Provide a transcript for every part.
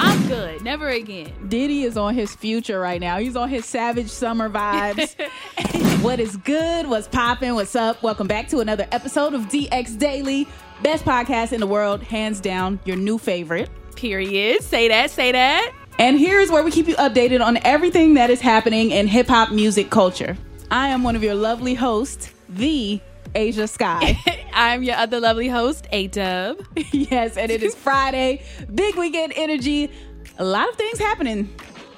I'm good. Never again. Diddy is on his future right now. He's on his savage summer vibes. what is good? What's popping? What's up? Welcome back to another episode of DX Daily, best podcast in the world, hands down, your new favorite. Period. Say that, say that. And here's where we keep you updated on everything that is happening in hip hop music culture. I am one of your lovely hosts, the Ashia Skye. I'm your other lovely host, A Dub. yes, and it is Friday, big weekend energy. A lot of things happening.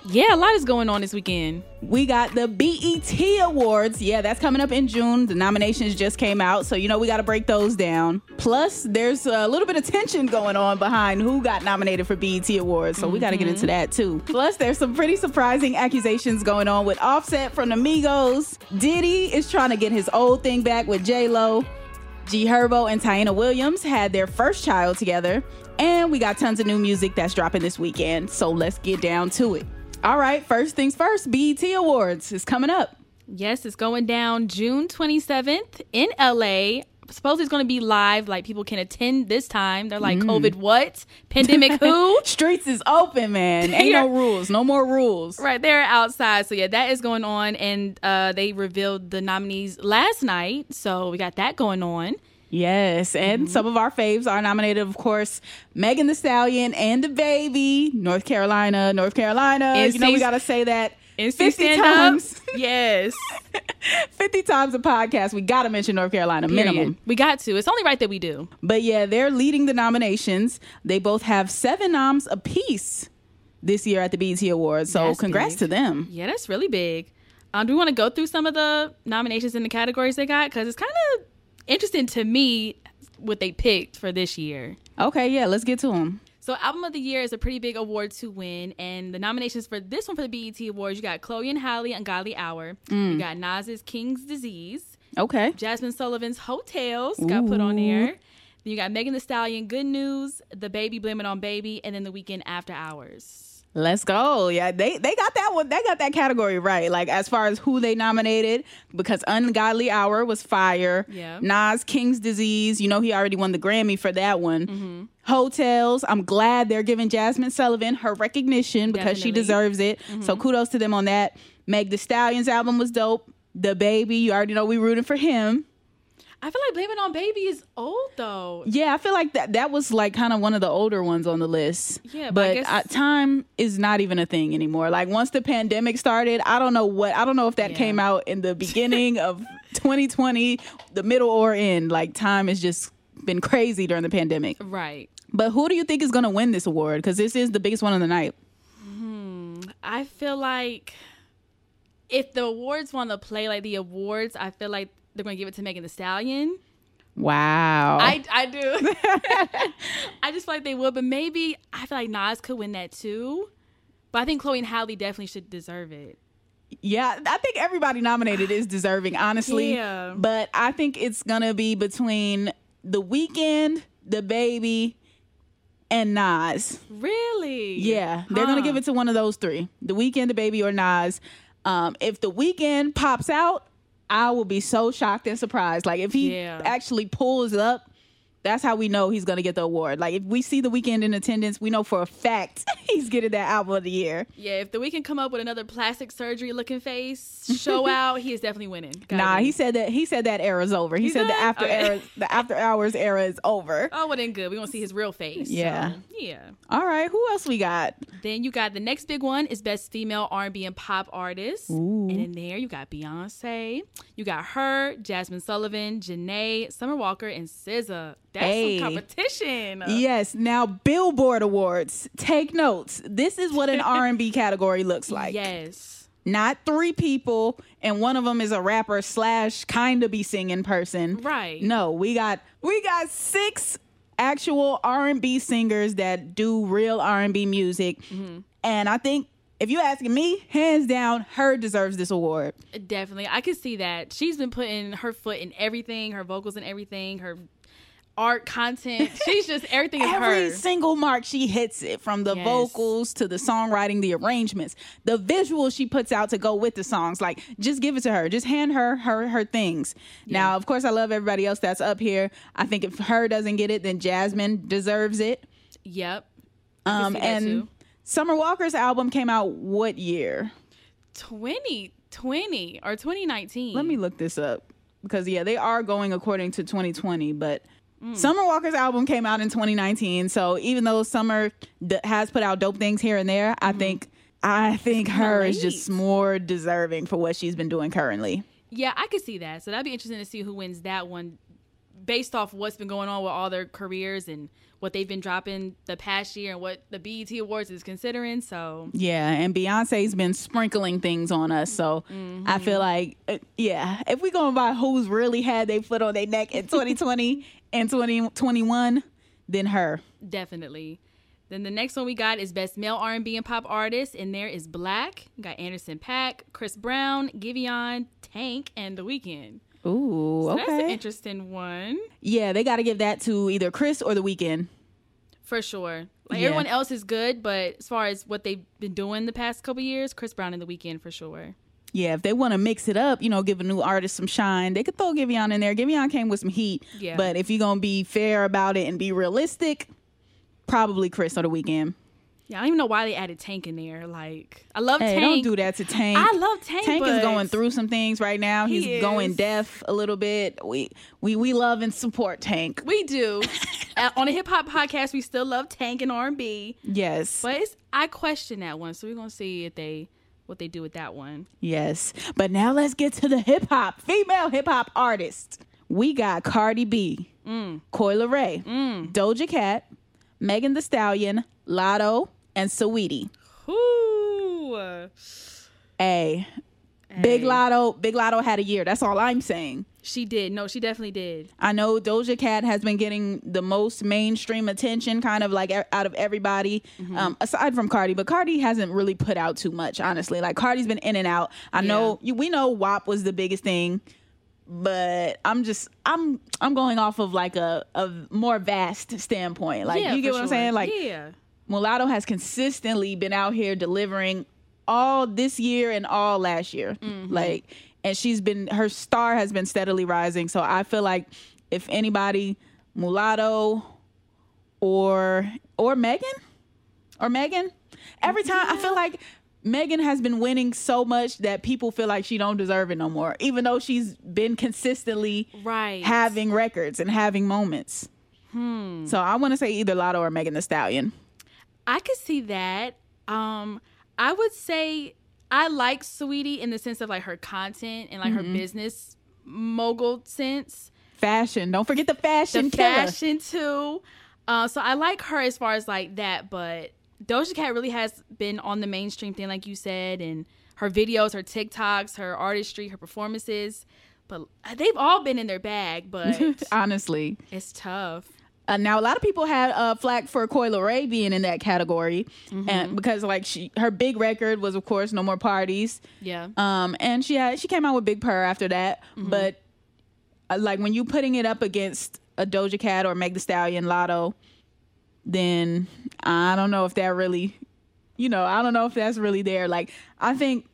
Yeah, a lot is going on this weekend. We got the BET Awards. Yeah, that's coming up in June. The nominations just came out, so you know we got to break those down. Plus, there's a little bit of tension going on behind who got nominated for BET Awards, so mm-hmm. we got to get into that too. Plus, there's some pretty surprising accusations going on with Offset from the Migos. Diddy is trying to get his old thing back with J Lo. G Herbo and Taina Williams had their first child together, and we got tons of new music that's dropping this weekend. So let's get down to it. All right, first things first, BET Awards is coming up. Yes, it's going down June 27th in LA. Suppose it's going to be live, like people can attend this time. They're like, mm. COVID what? Pandemic who? Streets is open, man. Ain't no rules. No more rules. Right, they're outside. So, yeah, that is going on. And uh, they revealed the nominees last night. So, we got that going on. Yes, and mm-hmm. some of our faves are nominated, of course, Megan Thee Stallion and DaBaby, North Carolina, North Carolina. You know, we got to say that NC 50 times. Yes. 50 times a podcast. We got to mention North Carolina, Period. minimum. We got to. It's only right that we do. But yeah, they're leading the nominations. They both have seven noms apiece this year at the BET Awards. So that's congrats big. to them. Yeah, that's really big. Um, do we want to go through some of the nominations in the categories they got? Because it's kind of interesting to me what they picked for this year. Okay, yeah, let's get to them. So, album of the year is a pretty big award to win, and the nominations for this one for the BET Awards, you got Chloe and Halle, Ungodly Hour. Mm. You got Nas's King's Disease. Okay. Jazmine Sullivan's Heaux Tales got put on there. Then you got Megan Thee Stallion, Good News, DaBaby Blame It on Baby, and then The Weeknd After Hours. Let's go. Yeah, they they got that one. They got that category right. Like as far as who they nominated, because Ungodly Hour was fire. Yeah. Nas King's Disease. You know he already won the Grammy for that one. Mm-hmm. Tales. I'm glad they're giving Jazmine Sullivan her recognition because Definitely. she deserves it. Mm-hmm. So kudos to them on that. Meg The Stallion's album was dope. DaBaby. you already know we rooting for him. I feel like Blame It on Baby is old though. Yeah, I feel like that that was like kind of one of the older ones on the list. Yeah, but, but guess... time is not even a thing anymore. Like once the pandemic started, I don't know what I don't know if that yeah. came out in the beginning of 2020, the middle or end. Like time has just been crazy during the pandemic. Right. But who do you think is going to win this award? Because this is the biggest one of the night. Hmm. I feel like if the awards want to play like the awards, I feel like they're going to give it to Megan Thee Stallion. Wow. I, I do. I just feel like they would, but maybe I feel like Nas could win that too. But I think Chloe and Halle definitely should deserve it. Yeah, I think everybody nominated is deserving, honestly. Yeah. But I think it's gonna be between The Weeknd, baby, and Nas. Really? Yeah, they're huh. gonna give it to one of those three: The Weeknd, baby, or Nas. Um, if The Weeknd pops out, I will be so shocked and surprised. Like if he yeah. actually pulls up that's how we know he's gonna get the award. Like if we see The Weeknd in attendance, we know for a fact he's getting that album of the year. Yeah, if The Weeknd come up with another plastic surgery looking face show out, he is definitely winning. Gotta Nah, be. he said that he said that era's over. He He's said the after Okay. era, the after hours era is over. Oh, well then good. We gonna see his real face. Yeah. So, yeah. All right, who else we got? Then you got the next big one is best female R&B and pop artist. And in there you got Beyonce, you got H.E.R., Jazmine Sullivan, Jhené, Summer Walker, and SZA. That's Hey. some competition. Yes. Now Billboard Awards. Take notes. This is what an R and B category looks like. yes. Not three people, and one of them is a rapper slash kind of be singing person. Right. No, we got we got six actual R and B singers that do real R and B music, Mm-hmm. and I think if you're asking me, hands down, H.E.R. deserves this award. Definitely. I can see that. She's been putting her foot in everything, her vocals and everything, her art content. She's just everything is Every her. single mark she hits it from the Yes. vocals to the songwriting, the arrangements, the visuals she puts out to go with the songs. Like just give it to her. Just hand her her her things. Now, of course, I love everybody else that's up here. I think if H.E.R. doesn't get it, then Jazmine deserves it. Yep. Um and too. Summer Walker's album came out what year? 2020 or 2019. Let me look this up because yeah, they are going according to 2020, but Mm. Summer Walker's album came out in 2019. So even though Summer d- has put out dope things here and there, I think I think H.E.R. is just more deserving for what she's been doing currently. Yeah, I could see that. So that'd be interesting to see who wins that one based off what's been going on with all their careers and what they've been dropping the past year and what the BET Awards is considering. So Yeah, and Beyonce's been sprinkling things on us, so I feel like uh, yeah, if we going by who's really had their foot on their neck in 2020 and 2021, then her. definitely. Then the next one we got is Best Male R&B and Pop Artist, and there is Blxst. You got Anderson .Paak, Chris Brown, Giveon, Tank, and The Weeknd. Ooh, So okay. that's an interesting one yeah, they got to give that to either Chris or The Weeknd. for sure. Like Yeah. everyone else is good, but as far as what they've been doing the past couple years, Chris Brown and The Weeknd for sure. Yeah, if they want to mix it up, you know, give a new artist some shine, they could throw Giveon in there. Giveon came with some heat. Yeah. But if you're going to be fair about it and be realistic, probably Chris or The Weeknd. Yeah, I don't even know why they added Tank in there. Like, I love Hey, Tank. don't do that to Tank. I love Tank, Tank is going through some things right now. He He's going deaf a little bit. We we we love and support Tank. We do. Uh, on a hip hop podcast, we still love Tank and R and B, Yes. but it's, I question that one. So we're gonna see if they what they do with that one. Yes. But now let's get to the hip hop, female hip hop artist. We got Cardi B, Mm. Coi Leray, Doja Cat, Megan Thee Stallion, Latto, and Saweetie. Ooh, Hey, Big Latto, Big Latto had a year. That's all I'm saying. She did. No, she definitely did. I know Doja Cat has been getting the most mainstream attention, kind of like out of everybody, um, aside from Cardi. But Cardi hasn't really put out too much, honestly. Like Cardi's been in and out. I know you, we know WAP was the biggest thing, but I'm just I'm I'm going off of like a a more vast standpoint. Like yeah, you get what I'm saying? Like yeah, Mulatto has consistently been out here delivering all this year and all last year. Mm-hmm. Like, and she's been her star has been steadily rising. So I feel like if anybody, Mulatto or or Megan or Megan, every time I feel like Megan has been winning so much that people feel like she don't deserve it no more, even though she's been consistently Right. having records and having moments. So I want to say either Latto or Megan Thee Stallion. I could see that. Um, I would say I like Saweetie in the sense of like her content and like her business mogul sense. Fashion. Don't forget the fashion the killer. fashion too. Uh, so I like her as far as like that, but Doja Cat really has been on the mainstream thing, like you said, and her videos, her TikToks, her artistry, her performances. But they've all been in their bag, but Honestly. it's tough. Uh, now a lot of people had uh, flack for Coi Leray being in that category, and because like she her big record was of course No More Parties, Yeah. um, and she had she came out with Big Purr after that, but uh, like when you putting it up against a Doja Cat or Meg The Stallion, Latto, then I don't know if that really, you know, I don't know if that's really there. Like I think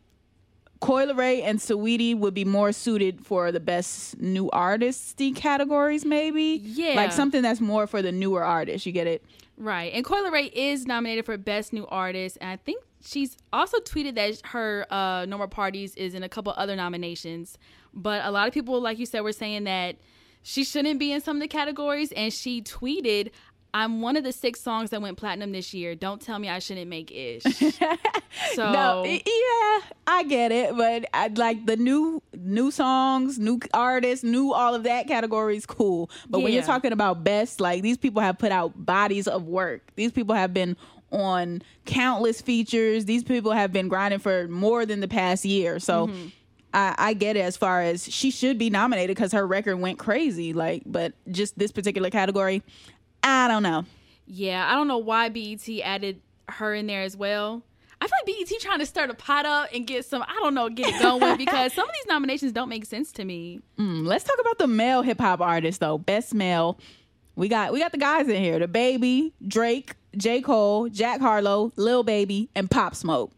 Coi Leray and Saweetie would be more suited for the best new artisty categories, maybe. Yeah. Like something that's more for the newer artists. You get it? Right. And Coi Leray is nominated for Best New Artist. And I think she's also tweeted that her uh, No More Parties is in a couple other nominations. But a lot of people, like you said, were saying that she shouldn't be in some of the categories. And she tweeted, I'm one of the six songs that went platinum this year. Don't tell me I shouldn't make ish. so No, yeah, I get it, but I'd like the new new songs, new artists, new all of that category is cool. But when you're talking about best, like these people have put out bodies of work. These people have been on countless features. These people have been grinding for more than the past year. So Mm-hmm. I, I get it as far as she should be nominated because her record went crazy. Like, but just this particular category, I don't know. Yeah, I don't know why BET added her in there as well. I feel like BET trying to stir the pot up and get some, I don't know, get it going because some of these nominations don't make sense to me. Mm, Let's talk about the male hip hop artists though. Best male. We got we got the guys in here. DaBaby, Drake, J. Cole, Jack Harlow, Lil Baby, and Pop Smoke.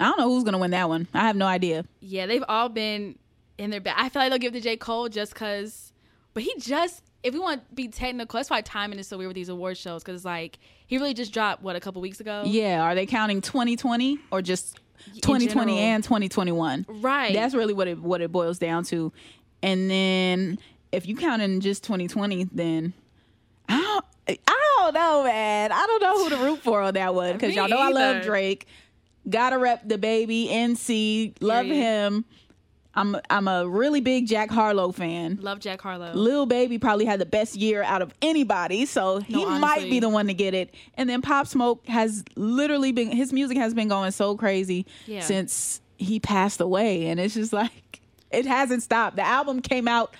I don't know who's gonna win that one. I have no idea. Yeah, they've all been in their bag. I feel like they'll give it to J. Cole just because, but he just, if we want to be technical, that's why timing is so weird with these award shows because, it's like, he really just dropped, what, a couple weeks ago? Yeah, are they counting 2020 or just 2020 general. and 2021? Right. That's really what it what it boils down to. And then if you count in just 2020, then I don't I don't know, man. I don't know who to root for on that one because y'all know I love. Drake. Gotta rep DaBaby NC. Love Period. him. I'm I'm a really big Jack Harlow fan. Love Jack Harlow. Lil Baby probably had the best year out of anybody, so he No, might be the one to get it. And then Pop Smoke has literally been his music has been going so crazy Yeah. since he passed away, and it's just like it hasn't stopped. The album came out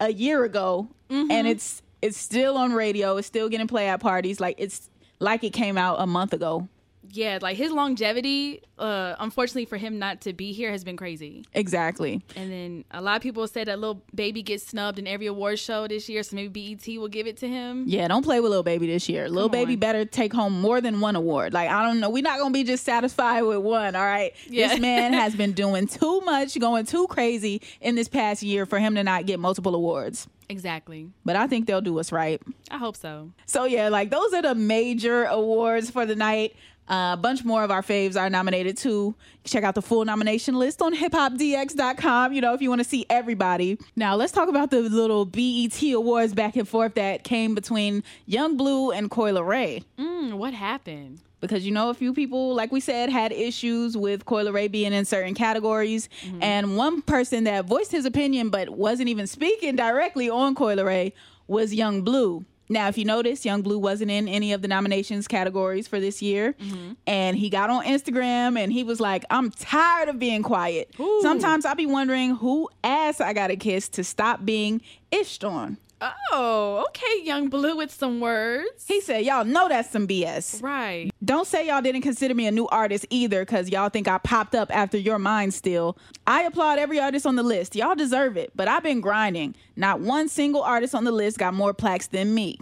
a year ago, Mm-hmm. and it's it's still on radio. It's still getting play at parties. Like it's like it came out a month ago. Yeah, like his longevity, uh, unfortunately for him not to be here, has been crazy. Exactly. And then a lot of people said that Lil Baby gets snubbed in every award show this year, so maybe BET will give it to him. Yeah, don't play with Lil Baby this year. Lil Come Baby better take home more than one award. Like, I don't know. We're not to be just satisfied with one, all right? Yeah. This man has been doing too much, going too crazy in this past year for him to not get multiple awards. Exactly. But I think they'll do us right. I hope so. So, yeah, like those are the major awards for the night. Uh, a bunch more of our faves are nominated too. Check out the full nomination list on hiphopdx.com, you know, if you want to see everybody. Now, let's talk about the little BET awards back and forth that came between Yung Bleu and Coi Leray. Mm, what happened? because you know a few people like we said had issues with Coi Leray being in certain categories and one person that voiced his opinion but wasn't even speaking directly on Coi Leray was Yung Bleu. Now, if you notice, Yung Bleu wasn't in any of the nominations categories for this year. Mm-hmm. And he got on Instagram and he was like, I'm tired of being quiet. Sometimes I'll be wondering who ass I got to kiss to stop being ished on. Oh, okay, Yung Bleu with some words. He said, Y'all know that's some BS. right. Don't say y'all didn't consider me a new artist either because y'all think I popped up after your mind still. I applaud every artist on the list. Y'all deserve it, but I've been grinding. Not one single artist on the list got more plaques than me.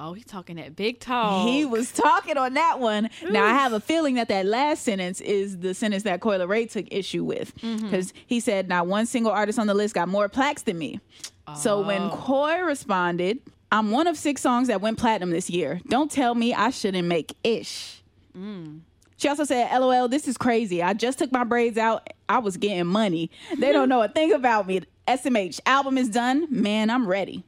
Oh, he's talking that big talk. He was talking on that one. Now, I have a feeling that that last sentence is the sentence that Coi Leray took issue with mm-hmm. because he said, Not one single artist on the list got more plaques than me. So when Coi responded, I'm one of six songs that went platinum this year. Don't tell me I shouldn't make ish. She also said, LOL, this is crazy. I just took my braids out. I was getting money. They don't know a thing about me. SMH album is done. Man, I'm ready.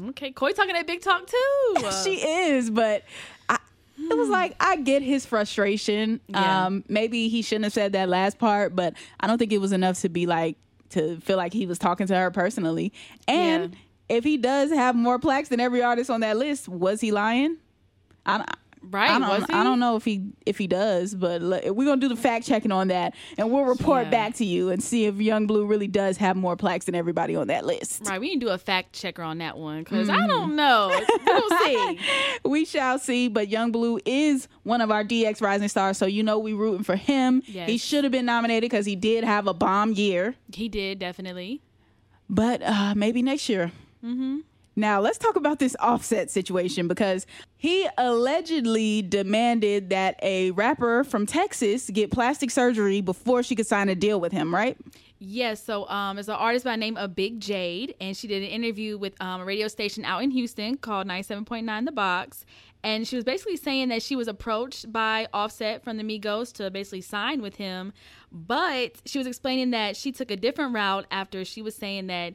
Okay, Coi talking that big talk too. she is, but I, it was like I get his frustration. Yeah. Um, maybe he shouldn't have said that last part, but I don't think it was enough to be like to feel like he was talking to her personally. And if he does have more plaques than every artist on that list, was he lying? I Right, I don't? I don't know if he if he does, but we're gonna do the fact checking on that, and we'll report Yeah. back to you and see if Yung Bleu really does have more plaques than everybody on that list. right, we need to do a fact checker on that one because Mm-hmm. I don't know. We'll see. we shall see. But Yung Bleu is one of our DX Rising Stars, so you know we rooting for him. Yes. He should have been nominated because he did have a bomb year, He did definitely. but uh, maybe next year. Mm-hmm. Now, let's talk about this offset situation because he allegedly demanded that a rapper from Texas get plastic surgery before she could sign a deal with him, right? Yes, so um, it's an artist by the name of Big Jade, and she did an interview with um, a radio station out in Houston called 97.9 The Box. And she was basically saying that she was approached by Offset from the Migos to basically sign with him. But she was explaining that she took a different route after she was saying that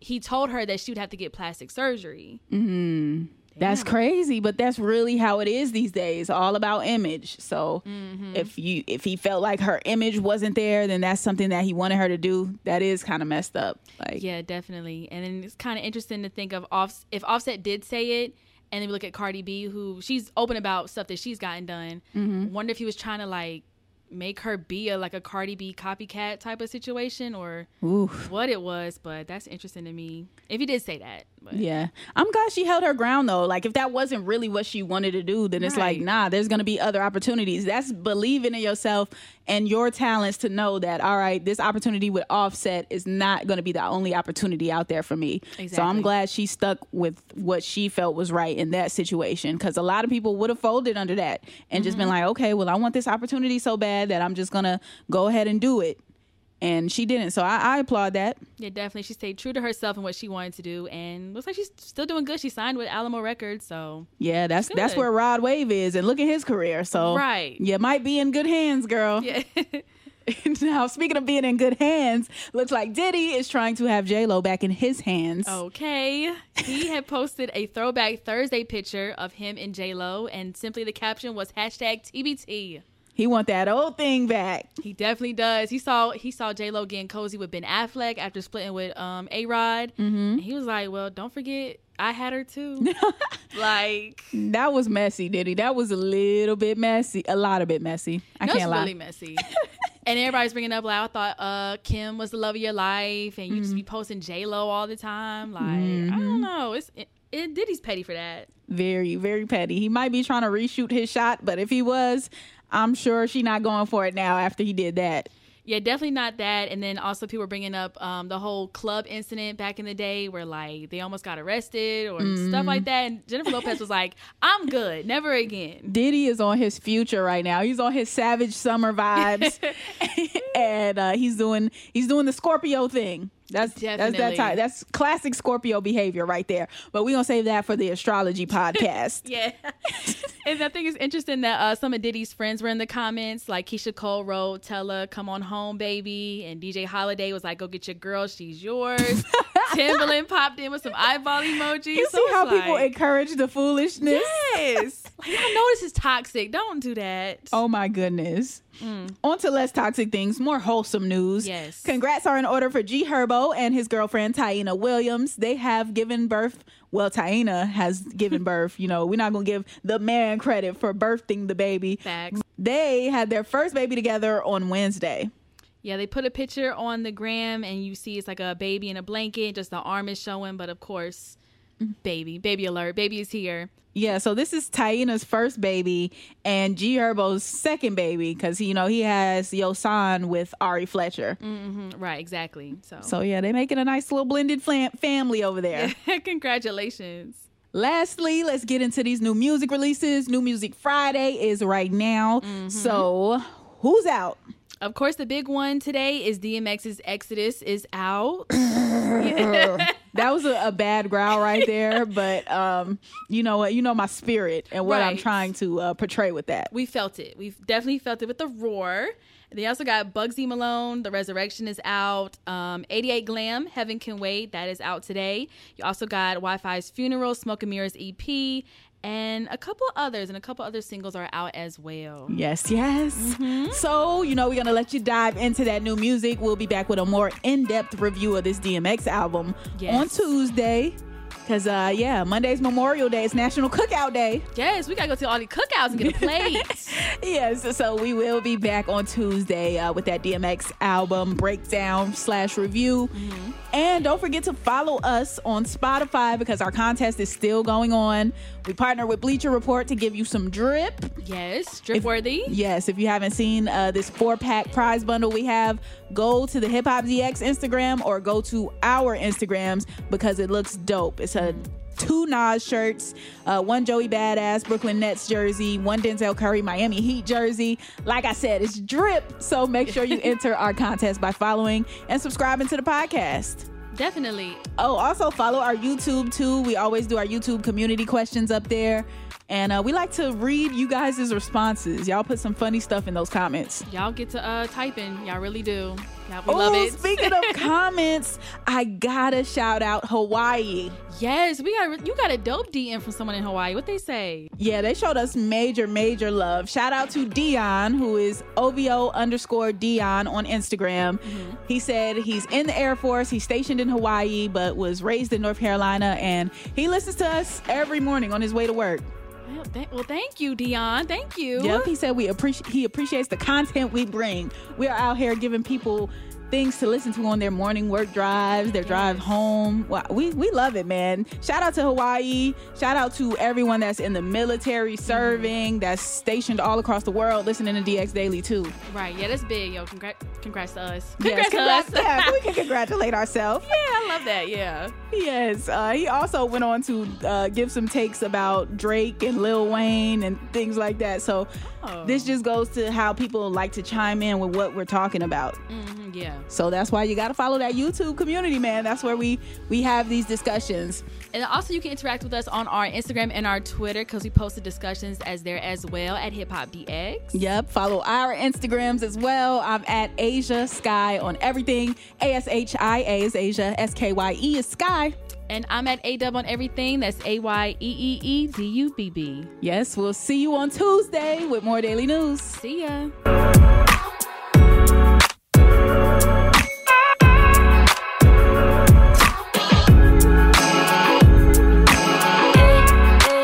he told her that she would have to get plastic surgery. Mm-hmm. That's crazy, but that's really how it is these days. All about image. So mm-hmm. if you if he felt like her image wasn't there, then that's something that he wanted her to do. That is kind of messed up. Like Yeah, definitely. And then it's kind of interesting to think of off if Offset did say it, and then we look at Cardi B, who she's open about stuff that she's gotten done. Mm-hmm. Wonder if he was trying to like make her be a like a Cardi B copycat type of situation, or Oof. what it was. But that's interesting to me. If he did say that, but Yeah. I'm glad she held her ground though. Like if that wasn't really what she wanted to do, then it's like, nah, there's gonna be other opportunities. That's believing in yourself and your talents to know that, all right, this opportunity with offset is not gonna be the only opportunity out there for me. So I'm glad she stuck with what she felt was right in that situation. Cause a lot of people would have folded under that and just Mm-hmm. been like, okay, well, I want this opportunity so bad that I'm just gonna go ahead and do it. And she didn't. So I, I applaud that. yeah, definitely she stayed true to herself and what she wanted to do, and looks like she's still doing good. She signed with Alamo Records, so Yeah, that's that's where Rod Wave is, and look at his career. So Right. you might be in good hands, girl. yeah. now, speaking of being in good hands, looks like Diddy is trying to have J Lo back in his hands. Okay. He had posted a throwback Thursday picture of him and J Lo, and simply the caption was hashtag TBT. He want that old thing back. He definitely does. He saw he saw J Lo getting cozy with Ben Affleck after splitting with um A Rod. Mm-hmm. He was like, "Well, don't forget, I had her too." like, That was messy, Diddy. That was a little bit messy, a lot of bit messy. I can't lie. really messy. and everybody's bringing up like, I thought uh Kim was the love of your life, and you just be Mm-hmm. posting J Lo all the time. Like, I don't know. It's it, it Diddy's petty for that. very, very petty. He might be trying to reshoot his shot, but if he was, I'm sure she not going for it now after he did that. Yeah, definitely not that. And then also people were bringing up um, the whole club incident back in the day where like they almost got arrested or stuff like that. And Jennifer Lopez was like, "I'm good, never again." Diddy is on his future right now. He's on his Savage Summer vibes, and uh, he's doing he's doing the Scorpio thing. That's that's that Definitely. type. That's classic Scorpio behavior right there. But we're gonna save that for the astrology podcast. Yeah. and I think it's interesting that uh, some of Diddy's friends were in the comments. Like Keyshia Cole wrote, "Tell her come on home, baby," and DJ Holiday was like, "Go get your girl, she's yours." Timbaland popped in with some eyeball emojis. You So see how people encourage the foolishness? Yes. like, I know this is toxic. Don't do that. Oh my goodness. Mm. On to less toxic things, more wholesome news. Yes. Congrats are in order for G Herbo and his girlfriend Taina Williams. They have given birth. Well, Taina has given birth. You know, we're not going to give the man credit for birthing the baby. Facts. They had their first baby together on Wednesday. Yeah, they put a picture on the gram and you see it's like a baby in a blanket, just the arm is showing, but of course, baby, baby alert, baby is here. Yeah, so this is Taina's first baby and G Herbo's second baby because, you know, he has Yosohn with Ari Fletcher. Mm, Right, exactly. So, So, yeah, they're making a nice little blended flam- family over there. congratulations. Lastly, let's get into these new music releases. New Music Friday is right now. So, who's out? Of course, the big one today is DMX's Exodus is out. That was a, a bad growl right there, but um, you know what? You know my spirit and what I'm trying to uh, portray with that. we felt it. We've definitely felt it with the roar. They also got Bugzy Malone. The Resurrection is out. Um, 88 Glam, Heaven Can Wait. That is out today. You also got Wifisfuneral, Smoke and Mirrors EP, and a couple others, and a couple other singles are out as well. Yes, yes. Mm-hmm. So, you know, we're going to let you dive into that new music. We'll be back with a more in depth review of this DMX album Yes. on Tuesday. Because, uh, yeah, Monday's Memorial Day. It's National Cookout Day. Yes, we gotta go to all the cookouts and get a plate. yes, so we will be back on Tuesday uh, with that DMX album breakdown slash review. And don't forget to follow us on Spotify because our contest is still going on. We partner with Bleacher Report to give you some drip. yes, drip worthy. Yes, if you haven't seen uh, this four pack prize bundle we have, go to the Hip Hop DX Instagram or go to our Instagrams because it looks dope. It's a two Nas shirts, uh, one Joey Badass Brooklyn Nets jersey, one Denzel Curry Miami Heat jersey. Like I said, it's drip. So make sure you enter our contest by following and subscribing to the podcast. Definitely. Oh, also follow our YouTube too. We always do our YouTube community questions up there. And uh, we like to read you guys' responses. Y'all put some funny stuff in those comments. Y'all get to uh, typing. Y'all really do. Y'all, we love Oh, it. speaking of comments, I gotta shout out Hawaii. yes, we got you got a dope DM from someone in Hawaii. What they say? Yeah, they showed us major, major love. Shout out to Dion, who is OVO underscore Dion on Instagram. Mm-hmm. He said he's in the Air Force. He's stationed in Hawaii, but was raised in North Carolina. And he listens to us every morning on his way to work. Well, th- well thank you, Dion. Thank you. Yep, he said we appreciate he appreciates the content we bring. We are out here giving people things to listen to on their morning work drives, their drive home. Wow, we we love it, man. Shout out to Hawaii. Shout out to everyone that's in the military serving, that's stationed all across the world listening to DX Daily too. Right. Yeah, that's big, yo. Congrats, congrats to us. Yes, Congrats, congrats. to us. yeah, we can congratulate ourselves. yeah, I love that. Yeah. Yes, uh, he also went on to uh, give some takes about Drake and Lil Wayne and things like that. So Oh. this just goes to how people like to chime in with what we're talking about. hmm yeah. So that's why you got to follow that YouTube community, man. That's where we we have these discussions. And also, you can interact with us on our Instagram and our Twitter because we posted discussions as there as well at Hip Hop DX. Yep, follow our Instagrams as well. I'm at Ashia Skye on everything. A S H I A is Ashia. S K Y E is Skye. And I'm at A Dub on everything. That's A Y E E E D U B B. Yes, we'll see you on Tuesday with more daily news. See ya.